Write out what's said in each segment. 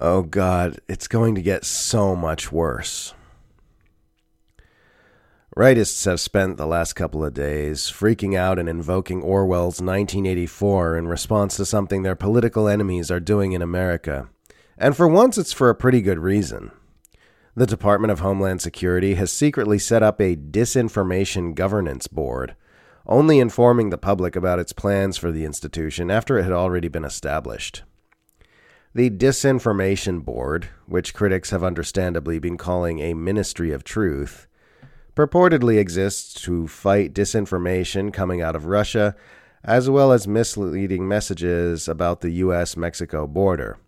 Oh God, it's going to get so much worse. Rightists have spent the last couple of days freaking out and invoking Orwell's 1984 in response to something their political enemies are doing in America. And for once, it's for a pretty good reason. The Department of Homeland Security has secretly set up a disinformation governance board, only informing the public about its plans for the institution after it had already been established. The Disinformation Board, which critics have understandably been calling a Ministry of Truth, purportedly exists to fight disinformation coming out of Russia, as well as misleading messages about the US Mexico border.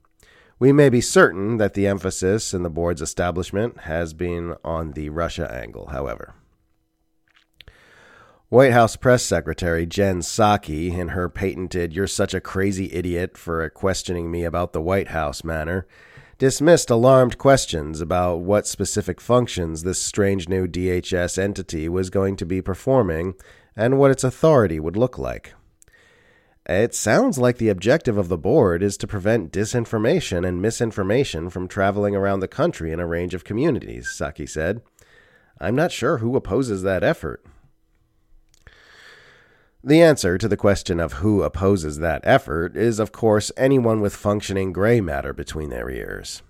We may be certain that the emphasis in the board's establishment has been on the Russia angle, however. White House Press Secretary Jen Psaki, in her patented You're Such a Crazy Idiot for questioning me about the White House manner, dismissed alarmed questions about what specific functions this strange new DHS entity was going to be performing and what its authority would look like. It sounds like the objective of the board is to prevent disinformation and misinformation from traveling around the country in a range of communities, Psaki said. I'm not sure who opposes that effort. The answer to the question of who opposes that effort is, of course, anyone with functioning gray matter between their ears.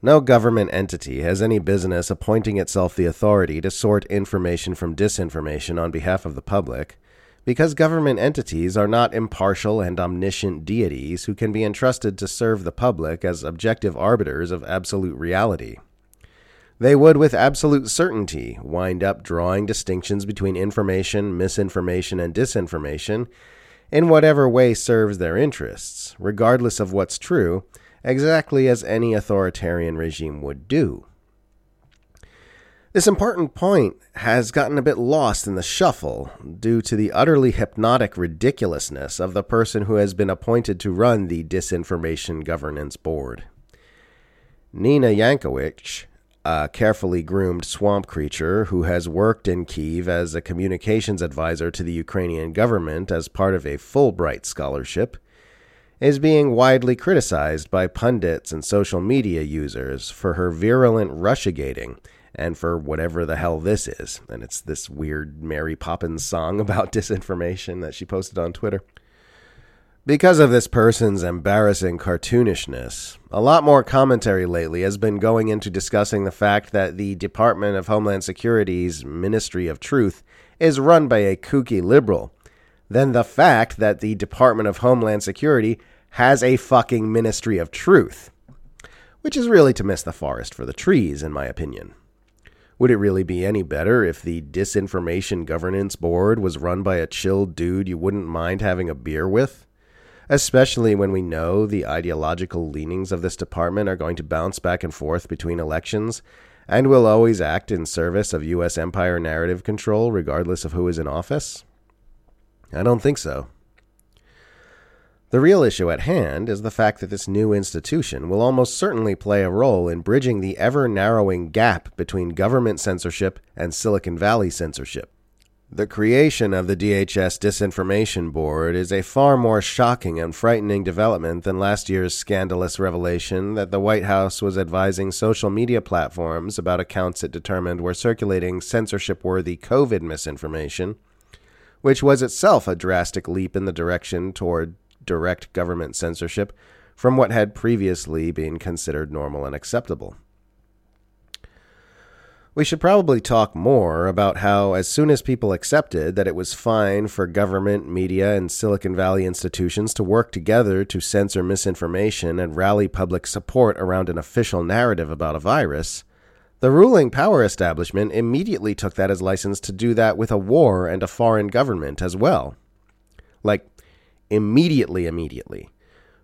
No government entity has any business appointing itself the authority to sort information from disinformation on behalf of the public, because government entities are not impartial and omniscient deities who can be entrusted to serve the public as objective arbiters of absolute reality. They would, with absolute certainty, wind up drawing distinctions between information, misinformation, and disinformation in whatever way serves their interests, regardless of what's true, exactly as any authoritarian regime would do. This important point has gotten a bit lost in the shuffle due to the utterly hypnotic ridiculousness of the person who has been appointed to run the Disinformation Governance Board. Nina Jankowicz, a carefully groomed swamp creature who has worked in Kiev as a communications advisor to the Ukrainian government as part of a Fulbright scholarship, is being widely criticized by pundits and social media users for her virulent Russiagating and for whatever the hell this is. And it's this weird Mary Poppins song about disinformation that she posted on Twitter. Because of this person's embarrassing cartoonishness, a lot more commentary lately has been going into discussing the fact that the Department of Homeland Security's Ministry of Truth is run by a kooky liberal, than the fact that the Department of Homeland Security has a fucking Ministry of Truth. Which is really to miss the forest for the trees, in my opinion. Would it really be any better if the Disinformation Governance Board was run by a chill dude you wouldn't mind having a beer with? Especially when we know the ideological leanings of this department are going to bounce back and forth between elections and will always act in service of U.S. empire narrative control regardless of who is in office? I don't think so. The real issue at hand is the fact that this new institution will almost certainly play a role in bridging the ever narrowing gap between government censorship and Silicon Valley censorship. The creation of the DHS Disinformation Board is a far more shocking and frightening development than last year's scandalous revelation that the White House was advising social media platforms about accounts it determined were circulating censorship worthy COVID misinformation, which was itself a drastic leap in the direction toward direct government censorship from what had previously been considered normal and acceptable. We should probably talk more about how, as soon as people accepted that it was fine for government, media, and Silicon Valley institutions to work together to censor misinformation and rally public support around an official narrative about a virus, the ruling power establishment immediately took that as license to do that with a war and a foreign government as well. Like, immediately, immediately.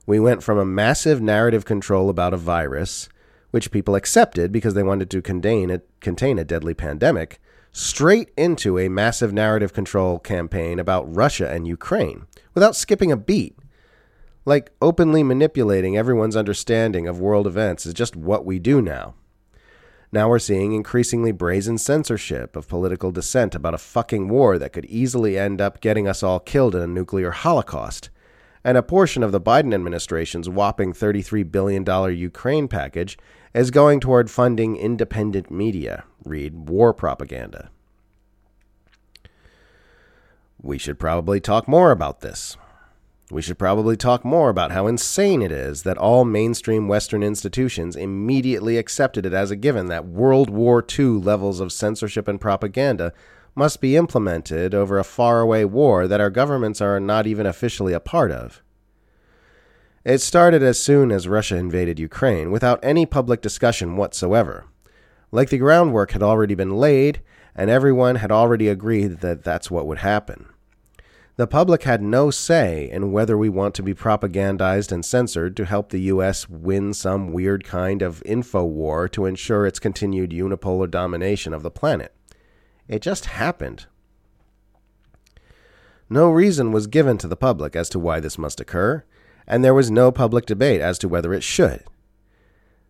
We went from a massive narrative control about a virus, which people accepted because they wanted to contain a, contain a deadly pandemic, straight into a massive narrative control campaign about Russia and Ukraine without skipping a beat. Like openly manipulating everyone's understanding of world events is just what we do now. Now we're seeing increasingly brazen censorship of political dissent about a fucking war that could easily end up getting us all killed in a nuclear holocaust. And a portion of the Biden administration's whopping $33 billion Ukraine package is going toward funding independent media, read war propaganda. We should probably talk more about this. We should probably talk more about how insane it is that all mainstream Western institutions immediately accepted it as a given that World War II levels of censorship and propaganda must be implemented over a faraway war that our governments are not even officially a part of. It started as soon as Russia invaded Ukraine without any public discussion whatsoever. Like the groundwork had already been laid, and everyone had already agreed that that's what would happen. The public had no say in whether we want to be propagandized and censored to help the US win some weird kind of info war to ensure its continued unipolar domination of the planet. It just happened. No reason was given to the public as to why this must occur, and there was no public debate as to whether it should.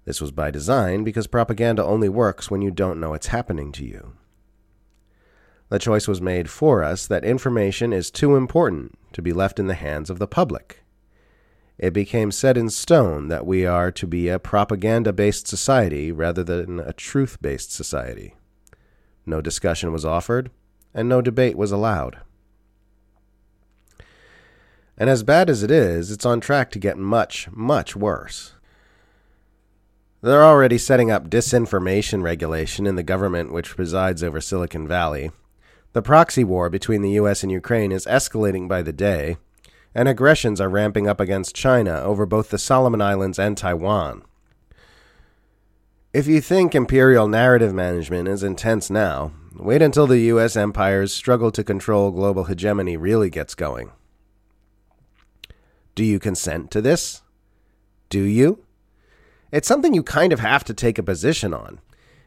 This was by design because propaganda only works when you don't know it's happening to you. The choice was made for us that information is too important to be left in the hands of the public. It became set in stone that we are to be a propaganda based society rather than a truth based society. No discussion was offered, and no debate was allowed. And as bad as it is, it's on track to get much, much worse. They're already setting up disinformation regulation in the government which presides over Silicon Valley, the proxy war between the US and Ukraine is escalating by the day, and aggressions are ramping up against China over both the Solomon Islands and Taiwan. If you think imperial narrative management is intense now, wait until the US empire's struggle to control global hegemony really gets going. Do you consent to this? Do you? It's something you kind of have to take a position on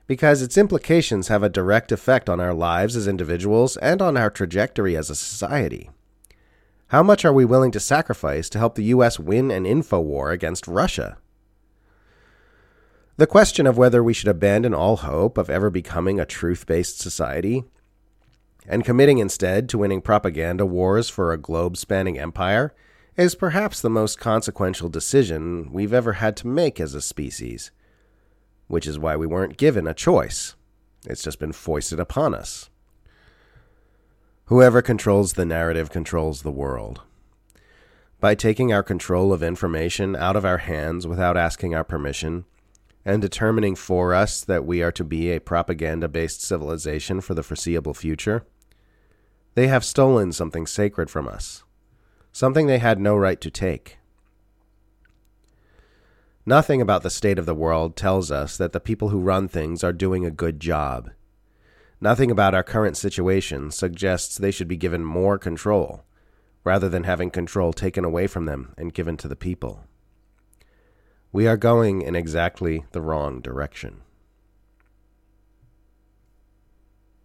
because its implications have a direct effect on our lives as individuals and on our trajectory as a society. How much are we willing to sacrifice to help the US win an info war against Russia? The question of whether we should abandon all hope of ever becoming a truth based society and committing instead to winning propaganda wars for a globe spanning empire is perhaps the most consequential decision we've ever had to make as a species which is why we weren't given a choice. It's just been foisted upon us. Whoever controls the narrative controls the world. By taking our control of information out of our hands without asking our permission, and determining for us that we are to be a propaganda based civilization for the foreseeable future, they have stolen something sacred from us, something they had no right to take. Nothing about the state of the world tells us that the people who run things are doing a good job. Nothing about our current situation suggests they should be given more control, rather than having control taken away from them and given to the people. We are going in exactly the wrong direction.